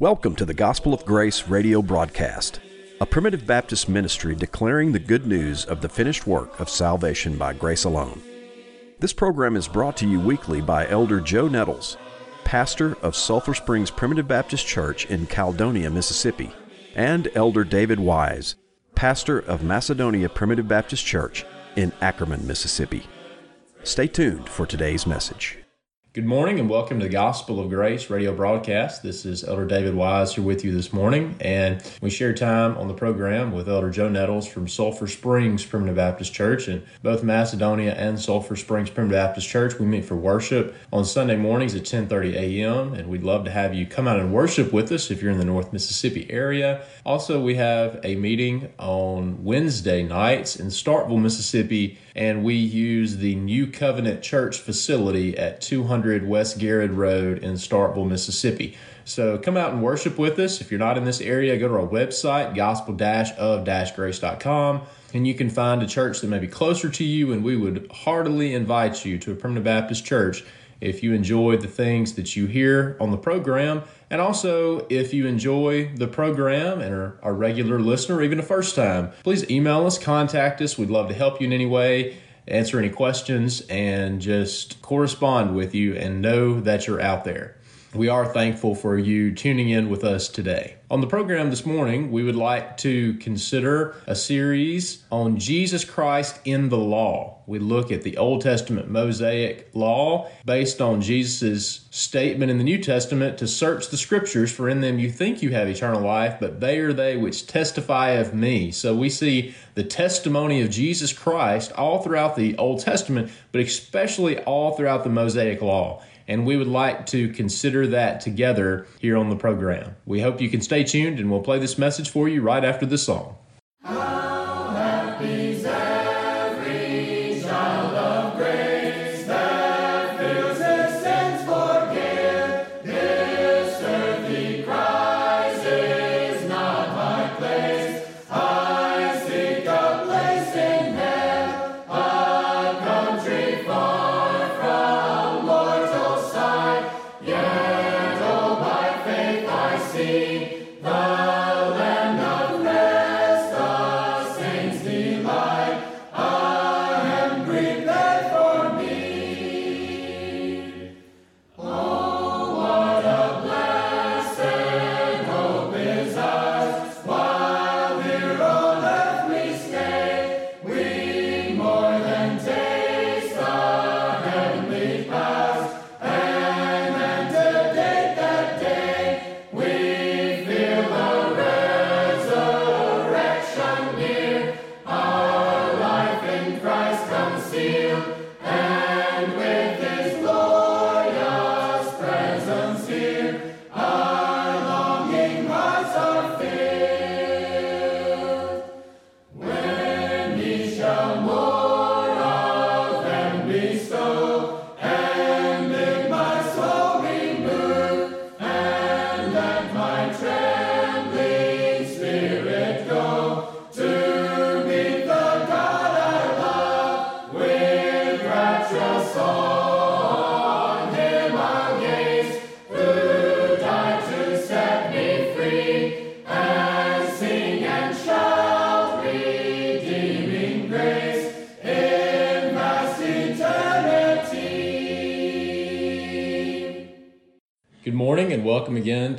Welcome to the Gospel of Grace radio broadcast, a primitive Baptist ministry declaring the good news of the finished work of salvation by grace alone. This program is brought to you weekly by Elder Joe Nettles, pastor of Sulphur Springs Primitive Baptist Church in Caledonia, Mississippi, and Elder David Wise, pastor of Macedonia Primitive Baptist Church in Ackerman, Mississippi. Stay tuned for today's message. Good morning and welcome to the Gospel of Grace radio broadcast. This is Elder David Wise here with you this morning, and we share time on the program with Elder Joe Nettles from Sulphur Springs Primitive Baptist Church. And both Macedonia and Sulphur Springs Primitive Baptist Church, we meet for worship on Sunday mornings at 10:30 a.m. And we'd love to have you come out and worship with us if you're in the North Mississippi area. Also, we have a meeting on Wednesday nights in Starkville, Mississippi and we use the New Covenant Church facility at 200 West Garrett Road in Starkville, Mississippi. So come out and worship with us. If you're not in this area, go to our website, gospel-of-grace.com, and you can find a church that may be closer to you, and we would heartily invite you to a Primitive Baptist church if you enjoy the things that you hear on the program and also, if you enjoy the program and are a regular listener, even a first time, please email us, contact us. We'd love to help you in any way, answer any questions, and just correspond with you and know that you're out there. We are thankful for you tuning in with us today. On the program this morning, we would like to consider a series on Jesus Christ in the law. We look at the Old Testament Mosaic law based on Jesus' statement in the New Testament to search the scriptures, for in them you think you have eternal life, but they are they which testify of me. So we see the testimony of Jesus Christ all throughout the Old Testament, but especially all throughout the Mosaic law and we would like to consider that together here on the program. We hope you can stay tuned, and we'll play this message for you right after this song.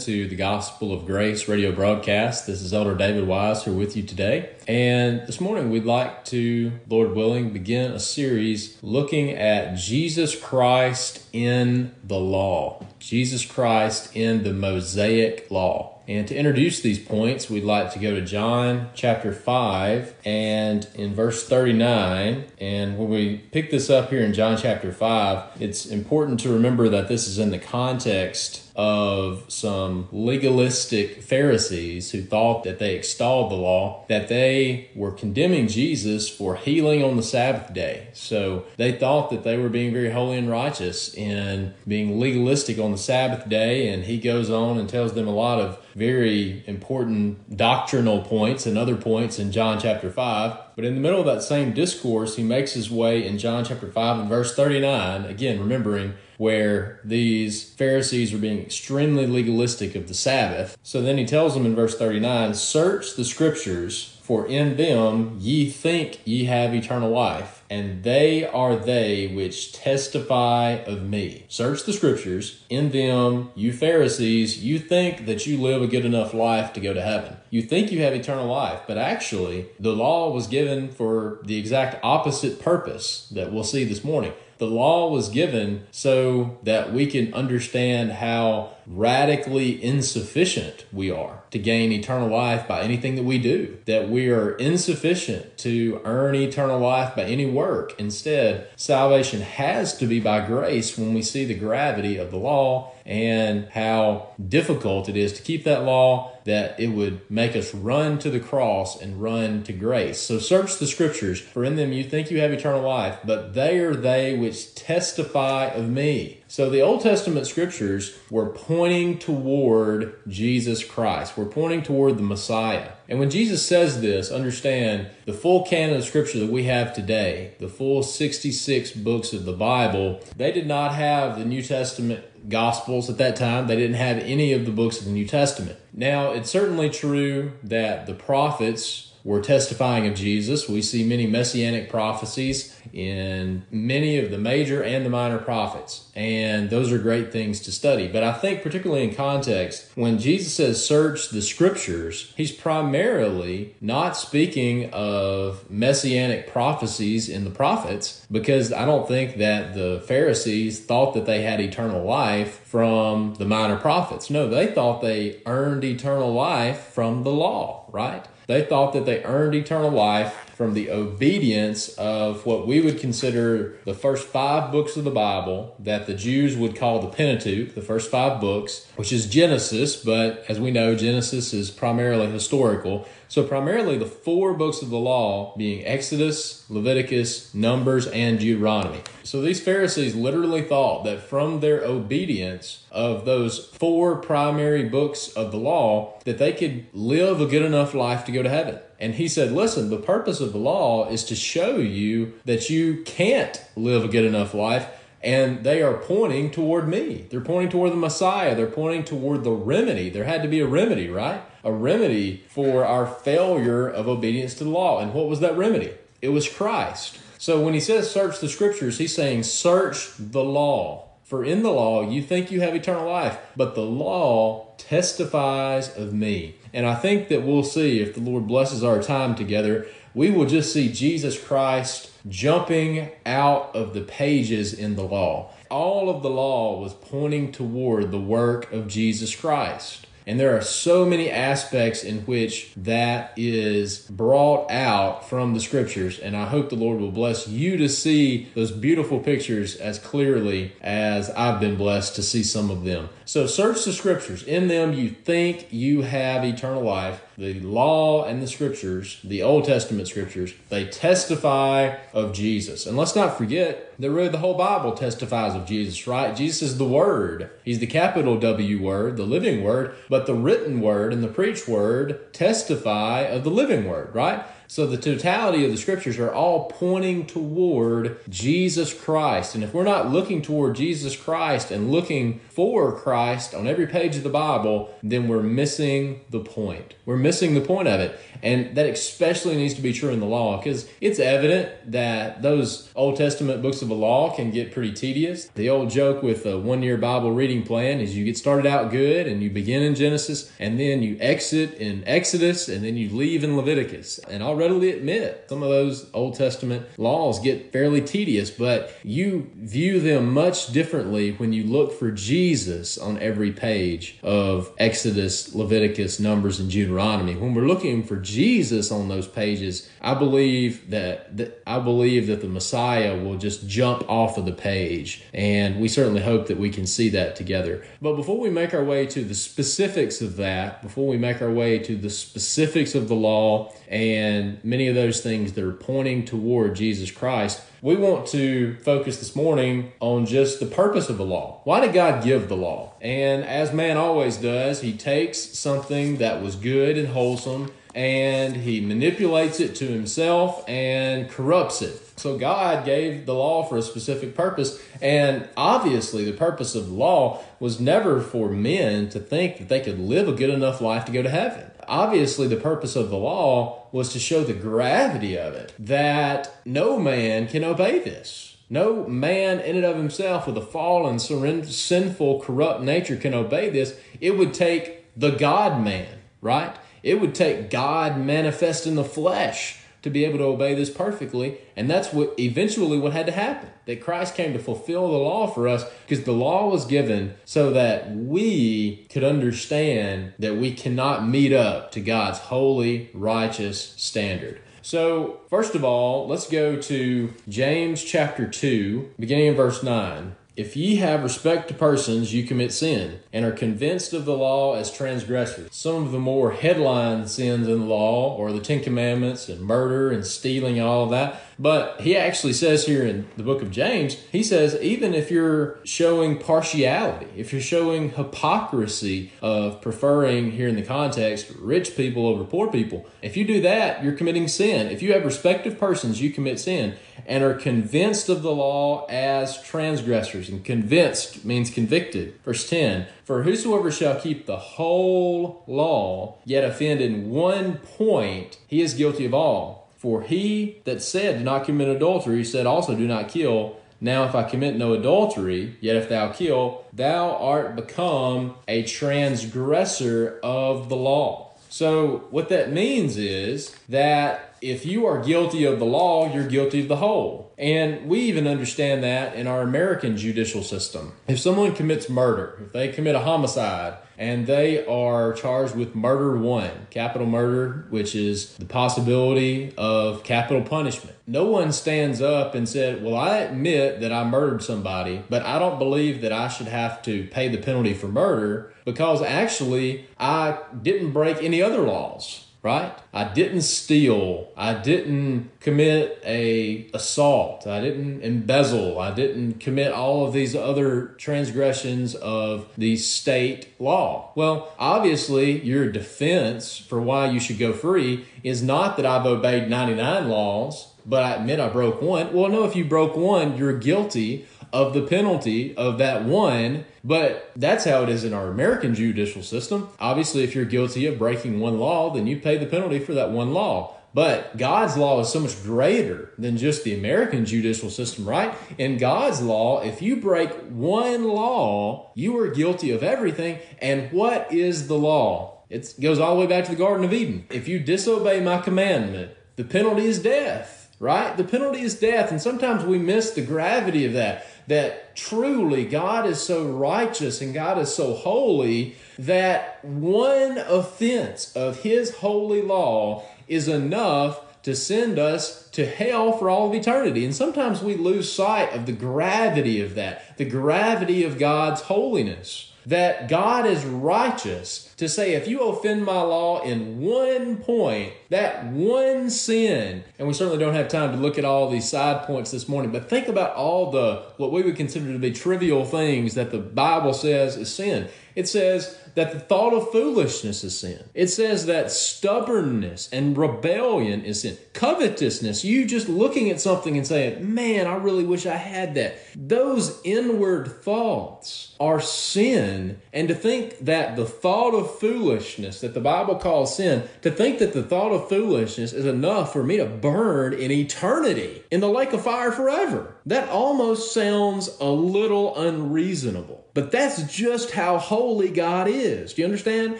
To the Gospel of Grace radio broadcast. This is Elder David Wise here with you today. And this morning we'd like to, Lord willing, begin a series looking at Jesus Christ in the law. Jesus Christ in the Mosaic law. And to introduce these points, we'd like to go to John chapter 5 and in verse 39. And when we pick this up here in John chapter 5, it's important to remember that this is in the context of some legalistic Pharisees who thought that they extolled the law, that they were condemning Jesus for healing on the Sabbath day. So they thought that they were being very holy and righteous in being legalistic on the Sabbath day. And he goes on and tells them a lot of very important doctrinal points and other points in John chapter 5. But in the middle of that same discourse, he makes his way in John chapter 5 and verse 39, again, remembering where these Pharisees are being extremely legalistic of the Sabbath. So then he tells them in verse 39 Search the scriptures, for in them ye think ye have eternal life, and they are they which testify of me. Search the scriptures, in them, you Pharisees, you think that you live a good enough life to go to heaven. You think you have eternal life, but actually, the law was given for the exact opposite purpose that we'll see this morning the law was given so that we can understand how radically insufficient we are to gain eternal life by anything that we do, that we are insufficient to earn eternal life by any work. Instead, salvation has to be by grace when we see the gravity of the law and how difficult it is to keep that law, that it would make us run to the cross and run to grace. So search the scriptures, for in them you think you have eternal life, but they are they which testify of me. So the Old Testament scriptures were pointing toward Jesus Christ. We're pointing toward the Messiah. And when Jesus says this, understand the full canon of scripture that we have today, the full 66 books of the Bible, they did not have the New Testament Gospels at that time. They didn't have any of the books of the New Testament. Now, it's certainly true that the prophets were testifying of Jesus. We see many messianic prophecies in many of the major and the minor prophets, and those are great things to study. But I think, particularly in context, when Jesus says search the scriptures, he's primarily not speaking of messianic prophecies in the prophets, because I don't think that the Pharisees thought that they had eternal life from the minor prophets. No, they thought they earned eternal life from the law, right? They thought that they earned eternal life from the obedience of what we would consider the first five books of the Bible that the Jews would call the Pentateuch, the first five books, which is Genesis, but as we know, Genesis is primarily historical. So, primarily the four books of the law being Exodus, Leviticus, Numbers, and Deuteronomy. So, these Pharisees literally thought that from their obedience of those four primary books of the law, that they could live a good enough life to go to heaven. And he said, Listen, the purpose of the law is to show you that you can't live a good enough life and they are pointing toward me. They're pointing toward the Messiah. They're pointing toward the remedy. There had to be a remedy, right? A remedy for our failure of obedience to the law. And what was that remedy? It was Christ. So when he says search the scriptures, he's saying search the law. For in the law you think you have eternal life, but the law testifies of me. And I think that we'll see if the Lord blesses our time together, we will just see Jesus Christ jumping out of the pages in the law. All of the law was pointing toward the work of Jesus Christ. And there are so many aspects in which that is brought out from the scriptures. And I hope the Lord will bless you to see those beautiful pictures as clearly as I've been blessed to see some of them. So search the scriptures. In them you think you have eternal life. The law and the scriptures, the Old Testament scriptures, they testify of Jesus. And let's not forget that really the whole Bible testifies of Jesus, right? Jesus is the Word. He's the capital W word, the living word, but the written word and the preached word testify of the living word, right? So the totality of the scriptures are all pointing toward Jesus Christ. And if we're not looking toward Jesus Christ and looking for Christ on every page of the Bible, then we're missing the point. We're missing the point of it. And that especially needs to be true in the law because it's evident that those Old Testament books of the law can get pretty tedious. The old joke with a one year Bible reading plan is you get started out good and you begin in Genesis and then you exit in Exodus and then you leave in Leviticus. And I'll readily admit some of those Old Testament laws get fairly tedious, but you view them much differently when you look for Jesus on every page of Exodus, Leviticus, Numbers, and Deuteronomy. When we're looking for Jesus on those pages, I believe that, I believe that the Messiah will just jump off of the page, and we certainly hope that we can see that together. But before we make our way to the specifics of that, before we make our way to the specifics of the law and many of those things that are pointing toward Jesus Christ, we want to focus this morning on just the purpose of the law. Why did God give the law? And as man always does, he takes something that was good and wholesome and he manipulates it to himself and corrupts it. So God gave the law for a specific purpose, and obviously the purpose of the law was never for men to think that they could live a good enough life to go to heaven. Obviously, the purpose of the law was to show the gravity of it, that no man can obey this. No man in and of himself with a fallen, sinful, corrupt nature can obey this. It would take the God man, right? It would take God manifest in the flesh to be able to obey this perfectly. And that's what eventually what had to happen. That Christ came to fulfill the law for us because the law was given so that we could understand that we cannot meet up to God's holy, righteous standard. So, first of all, let's go to James chapter 2, beginning in verse 9. If ye have respect to persons, you commit sin, and are convinced of the law as transgressors. Some of the more headline sins in the law are the Ten Commandments and murder and stealing, and all that. But he actually says here in the book of James, he says, even if you're showing partiality, if you're showing hypocrisy of preferring, here in the context, rich people over poor people, if you do that, you're committing sin. If you have respect of persons, you commit sin and are convinced of the law as transgressors. And convinced means convicted. Verse 10 For whosoever shall keep the whole law, yet offend in one point, he is guilty of all. For he that said, Do not commit adultery, said also, Do not kill. Now, if I commit no adultery, yet if thou kill, thou art become a transgressor of the law. So, what that means is that if you are guilty of the law, you're guilty of the whole. And we even understand that in our American judicial system. If someone commits murder, if they commit a homicide, and they are charged with murder one, capital murder, which is the possibility of capital punishment. No one stands up and said, Well, I admit that I murdered somebody, but I don't believe that I should have to pay the penalty for murder because actually I didn't break any other laws right? I didn't steal. I didn't commit a assault. I didn't embezzle. I didn't commit all of these other transgressions of the state law. Well, obviously, your defense for why you should go free is not that I've obeyed 99 laws, but I admit I broke one. Well, no, if you broke one, you're guilty of the penalty of that one. But that's how it is in our American judicial system. Obviously, if you're guilty of breaking one law, then you pay the penalty for that one law. But God's law is so much greater than just the American judicial system, right? In God's law, if you break one law, you are guilty of everything. And what is the law? It goes all the way back to the Garden of Eden. If you disobey my commandment, the penalty is death, right? The penalty is death. And sometimes we miss the gravity of that that truly God is so righteous and God is so holy that one offense of His holy law is enough to send us to hell for all of eternity. And sometimes we lose sight of the gravity of that, the gravity of God's holiness that God is righteous to say, if you offend my law in one point, that one sin, and we certainly don't have time to look at all these side points this morning, but think about all the, what we would consider to be trivial things that the Bible says is sin. It says, that the thought of foolishness is sin. It says that stubbornness and rebellion is sin. Covetousness, you just looking at something and saying, man, I really wish I had that. Those inward thoughts are sin. And to think that the thought foolishness that the Bible calls sin, to think that the thought of foolishness is enough for me to burn in eternity in the lake of fire forever, that almost sounds a little unreasonable. But that's just how holy God is. Do you understand?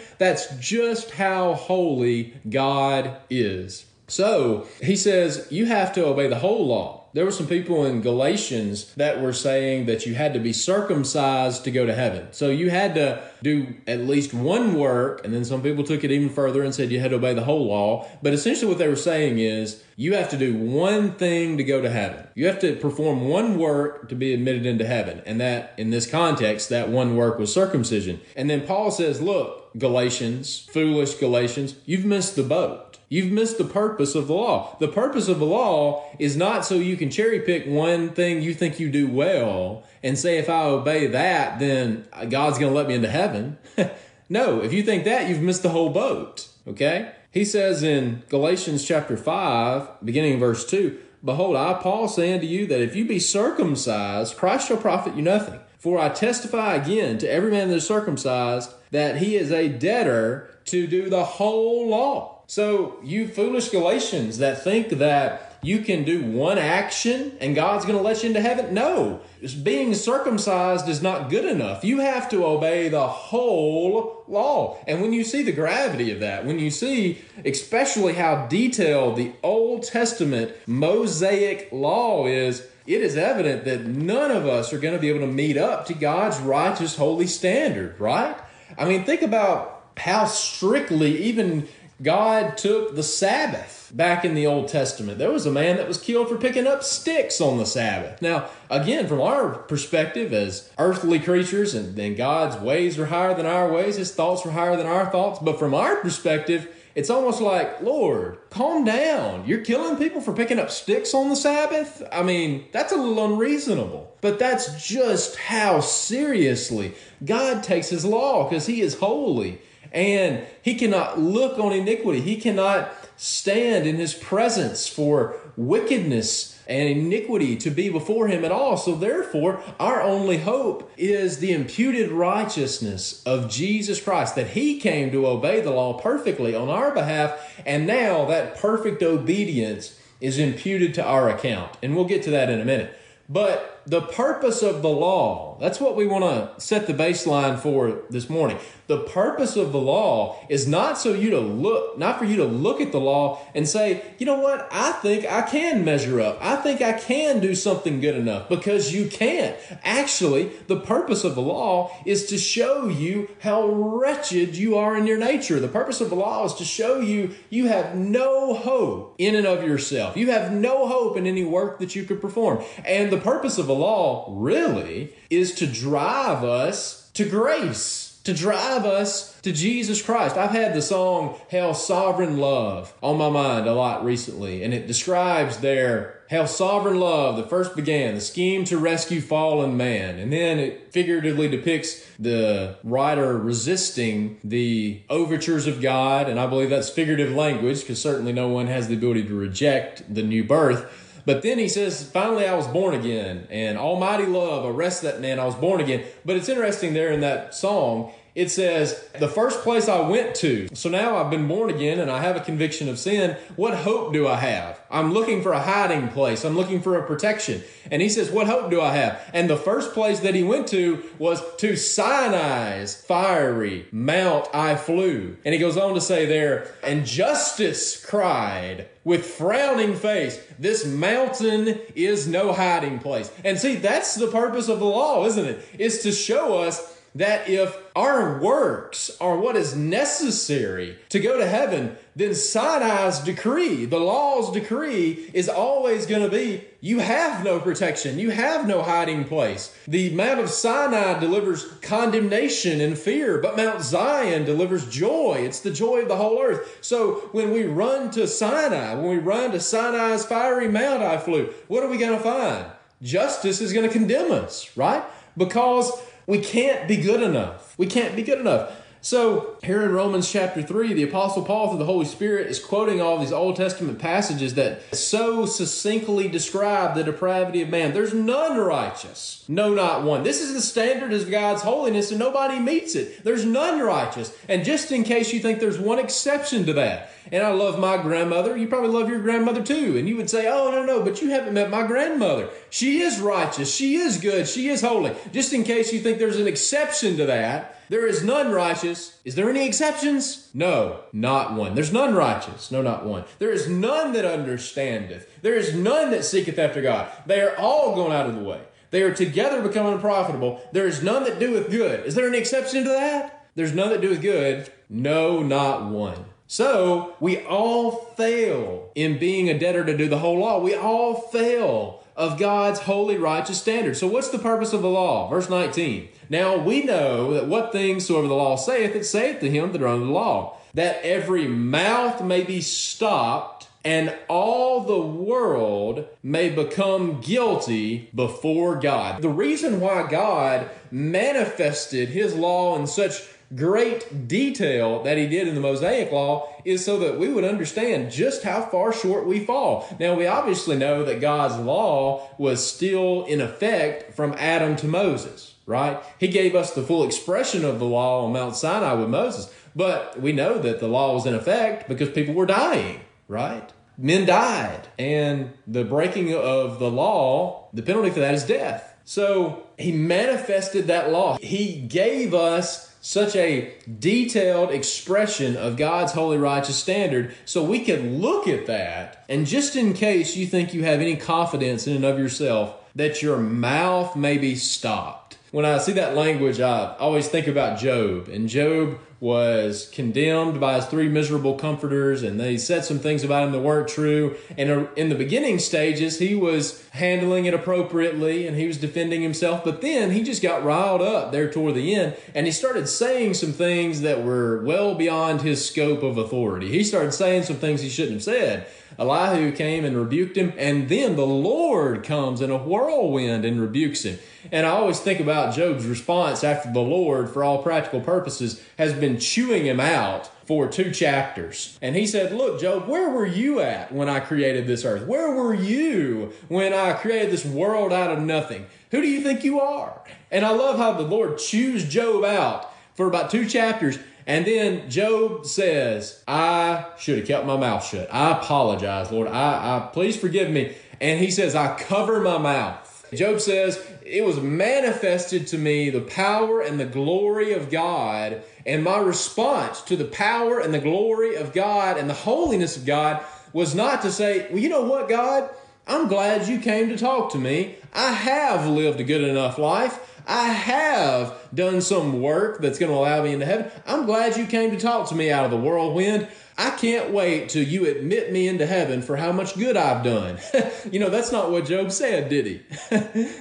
That's just how holy God is. So he says, you have to obey the whole law there were some people in Galatians that were saying that you had to be circumcised to go to heaven. So you had to do at least one work, and then some people took it even further and said you had to obey the whole law. But essentially, what they were saying is you have to do one thing to go to heaven. You have to perform one work to be admitted into heaven. And that, in this context, that one work was circumcision. And then Paul says, Look, Galatians, foolish Galatians, you've missed the boat. You've missed the purpose of the law. The purpose of the law is not so you can cherry pick one thing you think you do well and say, if I obey that, then God's going to let me into heaven. no, if you think that, you've missed the whole boat. Okay? He says in Galatians chapter 5, beginning verse 2, Behold, I, Paul, say unto you that if you be circumcised, Christ shall profit you nothing. For I testify again to every man that is circumcised that he is a debtor to do the whole law. So, you foolish Galatians that think that you can do one action and God's going to let you into heaven, no. Being circumcised is not good enough. You have to obey the whole law. And when you see the gravity of that, when you see especially how detailed the Old Testament Mosaic law is, it is evident that none of us are going to be able to meet up to God's righteous, holy standard, right? I mean, think about how strictly even God took the Sabbath back in the Old Testament. There was a man that was killed for picking up sticks on the Sabbath. Now, again, from our perspective as earthly creatures, and, God's ways are higher than our ways, his thoughts are higher than our thoughts, but from our perspective, it's almost like, Lord, calm down. You're killing people for picking up sticks on the Sabbath? I mean, that's a little unreasonable. But that's just how seriously God takes his law because he is holy and he cannot look on iniquity. He cannot stand in his presence for wickedness and iniquity to be before him at all. So, therefore, our only hope is the imputed righteousness of Jesus Christ, that he came to obey the law perfectly on our behalf, and now that perfect obedience is imputed to our account. And we'll get to that in a minute. But the purpose of the law, that's what we want to set the baseline for this morning. The purpose of the law is not so you to look, not for you to look at the law and say, you know what, I think I can measure up. I think I can do something good enough because you can't. Actually, the purpose of the law is to show you how wretched you are in your nature. The purpose of the law is to show you you have no hope in and of yourself. You have no hope in any work that you could perform. And the purpose of the law really is to drive us to grace to drive us to Jesus Christ. I've had the song How Sovereign Love on my mind a lot recently, and it describes there how sovereign love that first began, the scheme to rescue fallen man, and then it figuratively depicts the writer resisting the overtures of God, and I believe that's figurative language because certainly no one has the ability to reject the new birth. But then he says, finally, I was born again, and almighty love arrests that man. I was born again. But it's interesting there in that song, it says, the first place I went to. So now I've been born again and I have a conviction of sin. What hope do I have? I'm looking for a hiding place. I'm looking for a protection. And he says, What hope do I have? And the first place that he went to was to Sinai's fiery mount I flew. And he goes on to say there, and justice cried with frowning face, This mountain is no hiding place. And see, that's the purpose of the law, isn't it? Is to show us that if our works are what is necessary to go to heaven, then Sinai's decree, the law's decree, is always going to be you have no protection, you have no hiding place. The Mount of Sinai delivers condemnation and fear, but Mount Zion delivers joy. It's the joy of the whole earth. So when we run to Sinai, when we run to Sinai's fiery mount I flew, what are we going to find? Justice is going to condemn us, right? Because we can't be good enough. We can't be good enough. So, here in Romans chapter 3, the Apostle Paul, through the Holy Spirit, is quoting all these Old Testament passages that so succinctly describe the depravity of man. There's none righteous, no, not one. This is the standard of God's holiness, and nobody meets it. There's none righteous. And just in case you think there's one exception to that, and I love my grandmother. You probably love your grandmother too. And you would say, Oh, no, no, but you haven't met my grandmother. She is righteous. She is good. She is holy. Just in case you think there's an exception to that, there is none righteous. Is there any exceptions? No, not one. There's none righteous. No, not one. There is none that understandeth. There is none that seeketh after God. They are all gone out of the way. They are together become unprofitable. There is none that doeth good. Is there any exception to that? There's none that doeth good. No, not one. So we all fail in being a debtor to do the whole law. We all fail of God's holy, righteous standard. So, what's the purpose of the law? Verse 19. Now we know that what things soever the law saith, it saith to him that are under the law, that every mouth may be stopped, and all the world may become guilty before God. The reason why God manifested his law in such great detail that he did in the Mosaic law is so that we would understand just how far short we fall. Now, we obviously know that God's law was still in effect from Adam to Moses, right? He gave us the full expression of the law on Mount Sinai with Moses, but we know that the law was in effect because people were dying, right? Men died, and the breaking of the law, the penalty for that is death. So he manifested that law. He gave us such a detailed expression of God's holy righteous standard so we can look at that and just in case you think you have any confidence in and of yourself that your mouth may be stopped. When I see that language, I always think about Job. And Job was condemned by his three miserable comforters, and they said some things about him that weren't true. And in the beginning stages, he was handling it appropriately and he was defending himself. But then he just got riled up there toward the end, and he started saying some things that were well beyond his scope of authority. He started saying some things he shouldn't have said. Elihu came and rebuked him, and then the Lord comes in a whirlwind and rebukes him. And I always think about Job's response after the Lord, for all practical purposes, has been chewing him out for two chapters. And he said, Look, Job, where were you at when I created this earth? Where were you when I created this world out of nothing? Who do you think you are? And I love how the Lord chews Job out for about two chapters. And then Job says, I should have kept my mouth shut. I apologize, Lord. I, I please forgive me. And he says, I cover my mouth. Job says, It was manifested to me the power and the glory of God. And my response to the power and the glory of God and the holiness of God was not to say, Well, you know what, God? I'm glad you came to talk to me. I have lived a good enough life. I have done some work that's going to allow me into heaven. I'm glad you came to talk to me out of the whirlwind. I can't wait till you admit me into heaven for how much good I've done. you know, that's not what Job said, did he?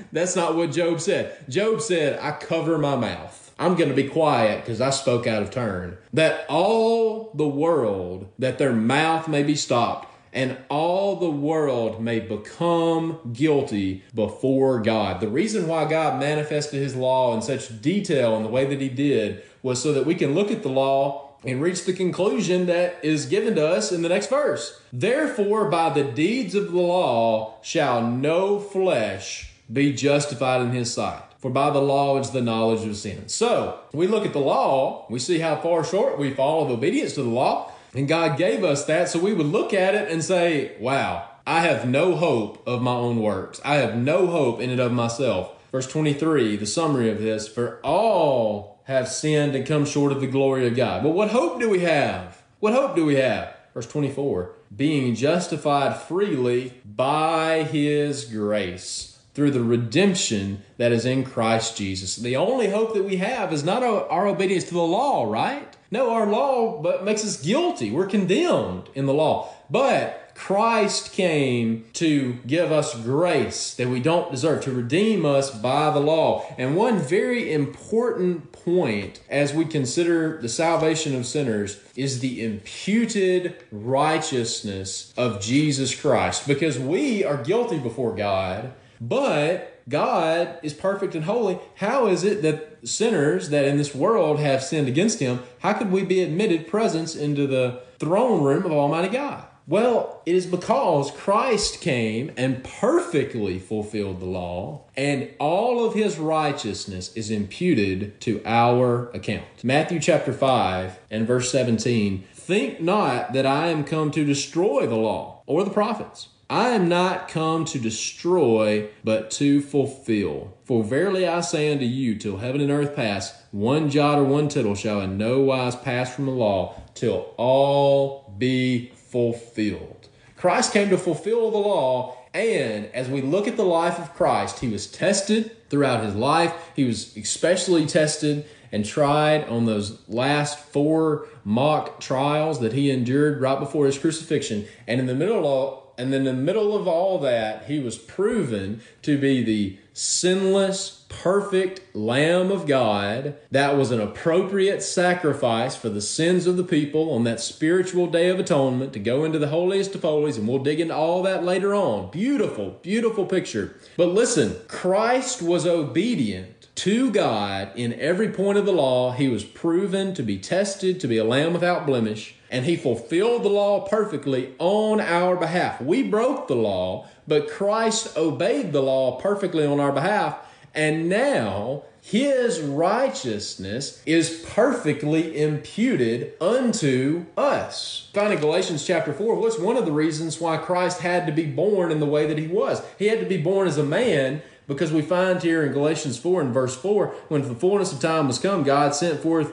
that's not what Job said. Job said, I cover my mouth. I'm going to be quiet because I spoke out of turn. That all the world, that their mouth may be stopped and all the world may become guilty before God. The reason why God manifested his law in such detail in the way that he did was so that we can look at the law and reach the conclusion that is given to us in the next verse. Therefore, by the deeds of the law shall no flesh be justified in his sight. For by the law is the knowledge of sin. So, we look at the law, we see how far short we fall of obedience to the law. And God gave us that so we would look at it and say, wow, I have no hope of my own works. I have no hope in and of myself. Verse 23, the summary of this, for all have sinned and come short of the glory of God. But what hope do we have? What hope do we have? Verse 24, being justified freely by his grace through the redemption that is in Christ Jesus. The only hope that we have is not our obedience to the law, right? No, our law but makes us guilty. We're condemned in the law. But Christ came to give us grace that we don't deserve, to redeem us by the law. And one very important point as we consider the salvation of sinners is the imputed righteousness of Jesus Christ. Because we are guilty before God, but God is perfect and holy, how is it that sinners that in this world have sinned against him, how could we be admitted presence into the throne room of Almighty God? Well, it is because Christ came and perfectly fulfilled the law, and all of his righteousness is imputed to our account. Matthew chapter 5 and verse 17 Think not that I am come to destroy the law or the prophets. I am not come to destroy, but to fulfill. For verily I say unto you, till heaven and earth pass, one jot or one tittle shall in no wise pass from the law, till all be fulfilled. Christ came to fulfill the law, and as we look at the life of Christ, he was tested throughout his life. He was especially tested and tried on those last four mock trials that he endured right before his crucifixion. And in the middle of And in the middle of all that, he was proven to be the sinless, perfect Lamb of God. That was an appropriate sacrifice for the sins of the people on that spiritual day of atonement to go into the holiest of holies. And we'll dig into all that later on. Beautiful, beautiful picture. But listen, Christ was obedient to God in every point of the law. He was proven to be tested, to be a lamb without blemish, and he fulfilled the law perfectly on our behalf. We broke the law, but Christ obeyed the law perfectly on our behalf, and now his righteousness is perfectly imputed unto us. Find in Galatians chapter 4, what's one of the reasons why Christ had to be born in the way that he was? He had to be born as a man because we find here in Galatians 4 and verse 4, when the fullness of time was come, God sent forth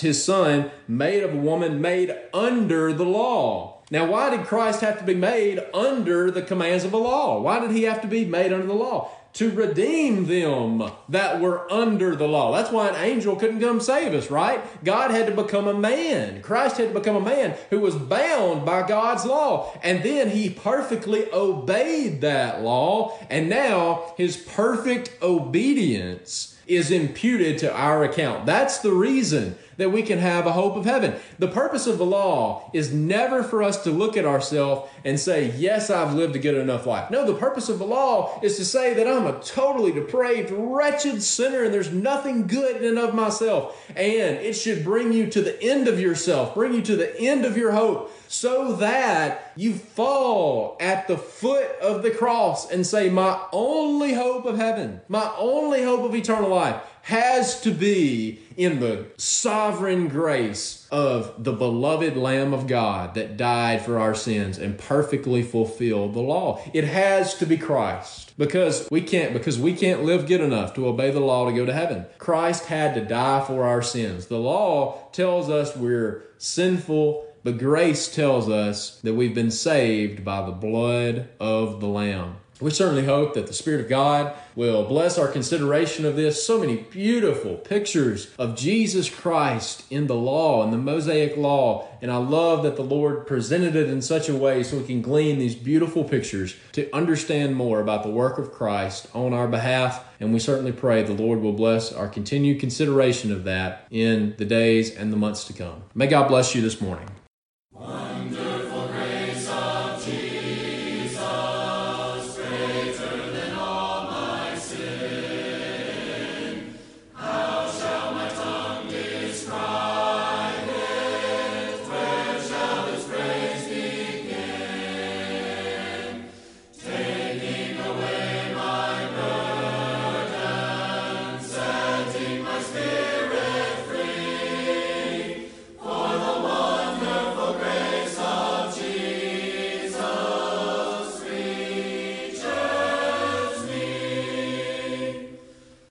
his son, made of a woman, made under the law. Now, why did Christ have to be made under the commands of the law? Why did he have to be made under the law? To redeem them that were under the law. That's why an angel couldn't come save us, right? God had to become a man. Christ had to become a man who was bound by God's law. And then he perfectly obeyed that law. And now his perfect obedience is imputed to our account. That's the reason that we can have a hope of heaven. The purpose of the law is never for us to look at ourselves and say, Yes, I've lived a good enough life. No, the purpose of the law is to say that I'm a totally depraved, wretched sinner and there's nothing good in and of myself. And it should bring you to the end of yourself, bring you to the end of your hope so that you fall at the foot of the cross and say, My only hope of heaven, my only hope of eternal life has to be in the sovereign grace of the beloved Lamb of God that died for our sins and perfectly fulfilled the law. It has to be Christ because we can't because we can't live good enough to obey the law to go to heaven. Christ had to die for our sins. The law tells us we're sinful but grace tells us that we've been saved by the blood of the Lamb. We certainly hope that the Spirit of God will bless our consideration of this. So many beautiful pictures of Jesus Christ in the law, in the Mosaic law. And I love that the Lord presented it in such a way so we can glean these beautiful pictures to understand more about the work of Christ on our behalf. And we certainly pray the Lord will bless our continued consideration of that in the days and the months to come. May God bless you this morning.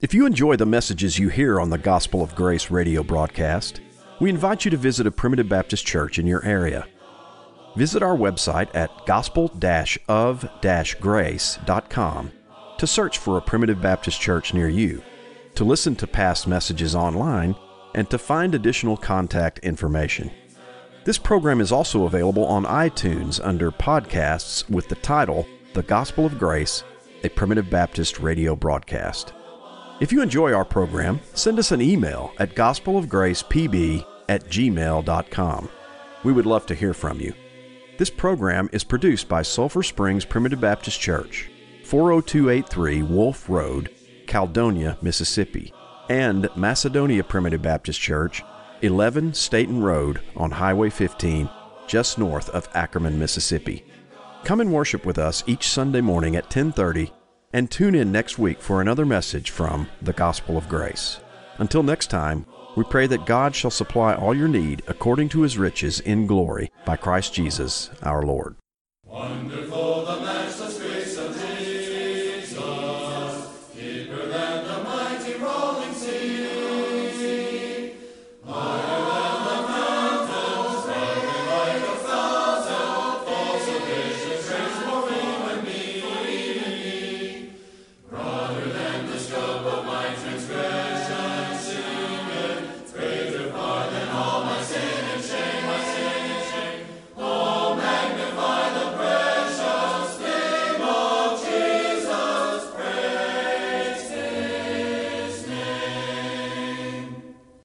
If you enjoy the messages you hear on the Gospel of Grace radio broadcast, we invite you to visit a Primitive Baptist church in your area. Visit our website at gospel of grace.com to search for a Primitive Baptist church near you, to listen to past messages online, and to find additional contact information. This program is also available on iTunes under podcasts with the title The Gospel of Grace, a Primitive Baptist radio broadcast. If you enjoy our program, send us an email at gospelofgracepb at gmail.com. We would love to hear from you. This program is produced by Sulphur Springs Primitive Baptist Church, 40283 Wolf Road, Caledonia, Mississippi, and Macedonia Primitive Baptist Church, 11 Staten Road on Highway 15, just north of Ackerman, Mississippi. Come and worship with us each Sunday morning at 1030 and tune in next week for another message from the Gospel of Grace. Until next time, we pray that God shall supply all your need according to his riches in glory by Christ Jesus our Lord. Wonderful.